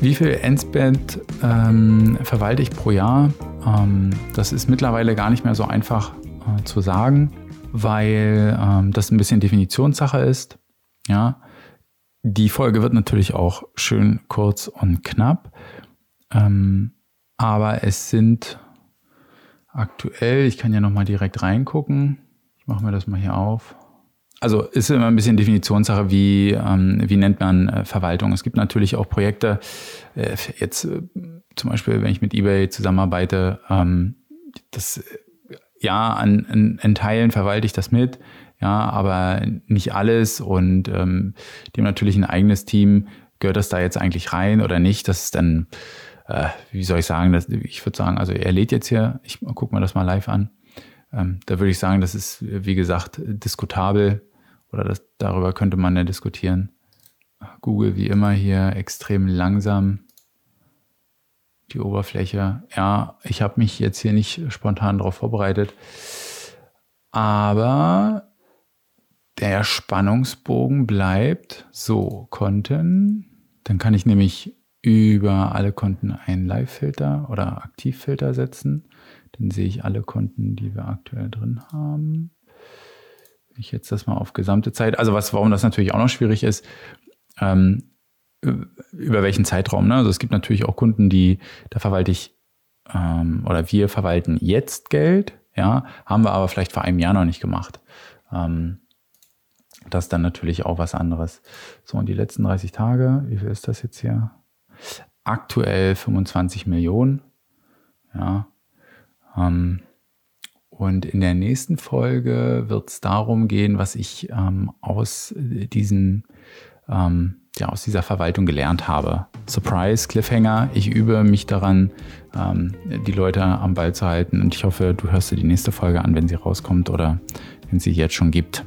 Wie viel Endspend ähm, verwalte ich pro Jahr? Ähm, das ist mittlerweile gar nicht mehr so einfach äh, zu sagen, weil ähm, das ein bisschen Definitionssache ist. Ja, die Folge wird natürlich auch schön kurz und knapp, ähm, aber es sind aktuell, ich kann ja noch mal direkt reingucken. Ich mache mir das mal hier auf also ist immer ein bisschen Definitionssache, wie, ähm, wie nennt man äh, Verwaltung. Es gibt natürlich auch Projekte, äh, jetzt äh, zum Beispiel, wenn ich mit eBay zusammenarbeite, ähm, das äh, ja, an, an, an Teilen verwalte ich das mit, ja, aber nicht alles und ähm, haben natürlich ein eigenes Team. Gehört das da jetzt eigentlich rein oder nicht? Das ist dann, äh, wie soll ich sagen, das, ich würde sagen, also er lädt jetzt hier, ich gucke mir das mal live an. Ähm, da würde ich sagen, das ist, wie gesagt, diskutabel oder das, darüber könnte man ja diskutieren. Google wie immer hier extrem langsam. Die Oberfläche. Ja, ich habe mich jetzt hier nicht spontan darauf vorbereitet. Aber der Spannungsbogen bleibt so Konten. Dann kann ich nämlich über alle Konten einen Live-Filter oder Aktivfilter setzen. Dann sehe ich alle Konten, die wir aktuell drin haben ich jetzt das mal auf gesamte Zeit, also was, warum das natürlich auch noch schwierig ist, ähm, über welchen Zeitraum. Ne? Also es gibt natürlich auch Kunden, die, da verwalte ich ähm, oder wir verwalten jetzt Geld, ja, haben wir aber vielleicht vor einem Jahr noch nicht gemacht. Ähm, das ist dann natürlich auch was anderes. So, und die letzten 30 Tage, wie viel ist das jetzt hier? Aktuell 25 Millionen. Ja. Ähm, und in der nächsten Folge wird es darum gehen, was ich ähm, aus diesen ähm, ja, aus dieser Verwaltung gelernt habe. Surprise, Cliffhanger. Ich übe mich daran, ähm, die Leute am Ball zu halten. Und ich hoffe, du hörst dir die nächste Folge an, wenn sie rauskommt oder wenn sie jetzt schon gibt.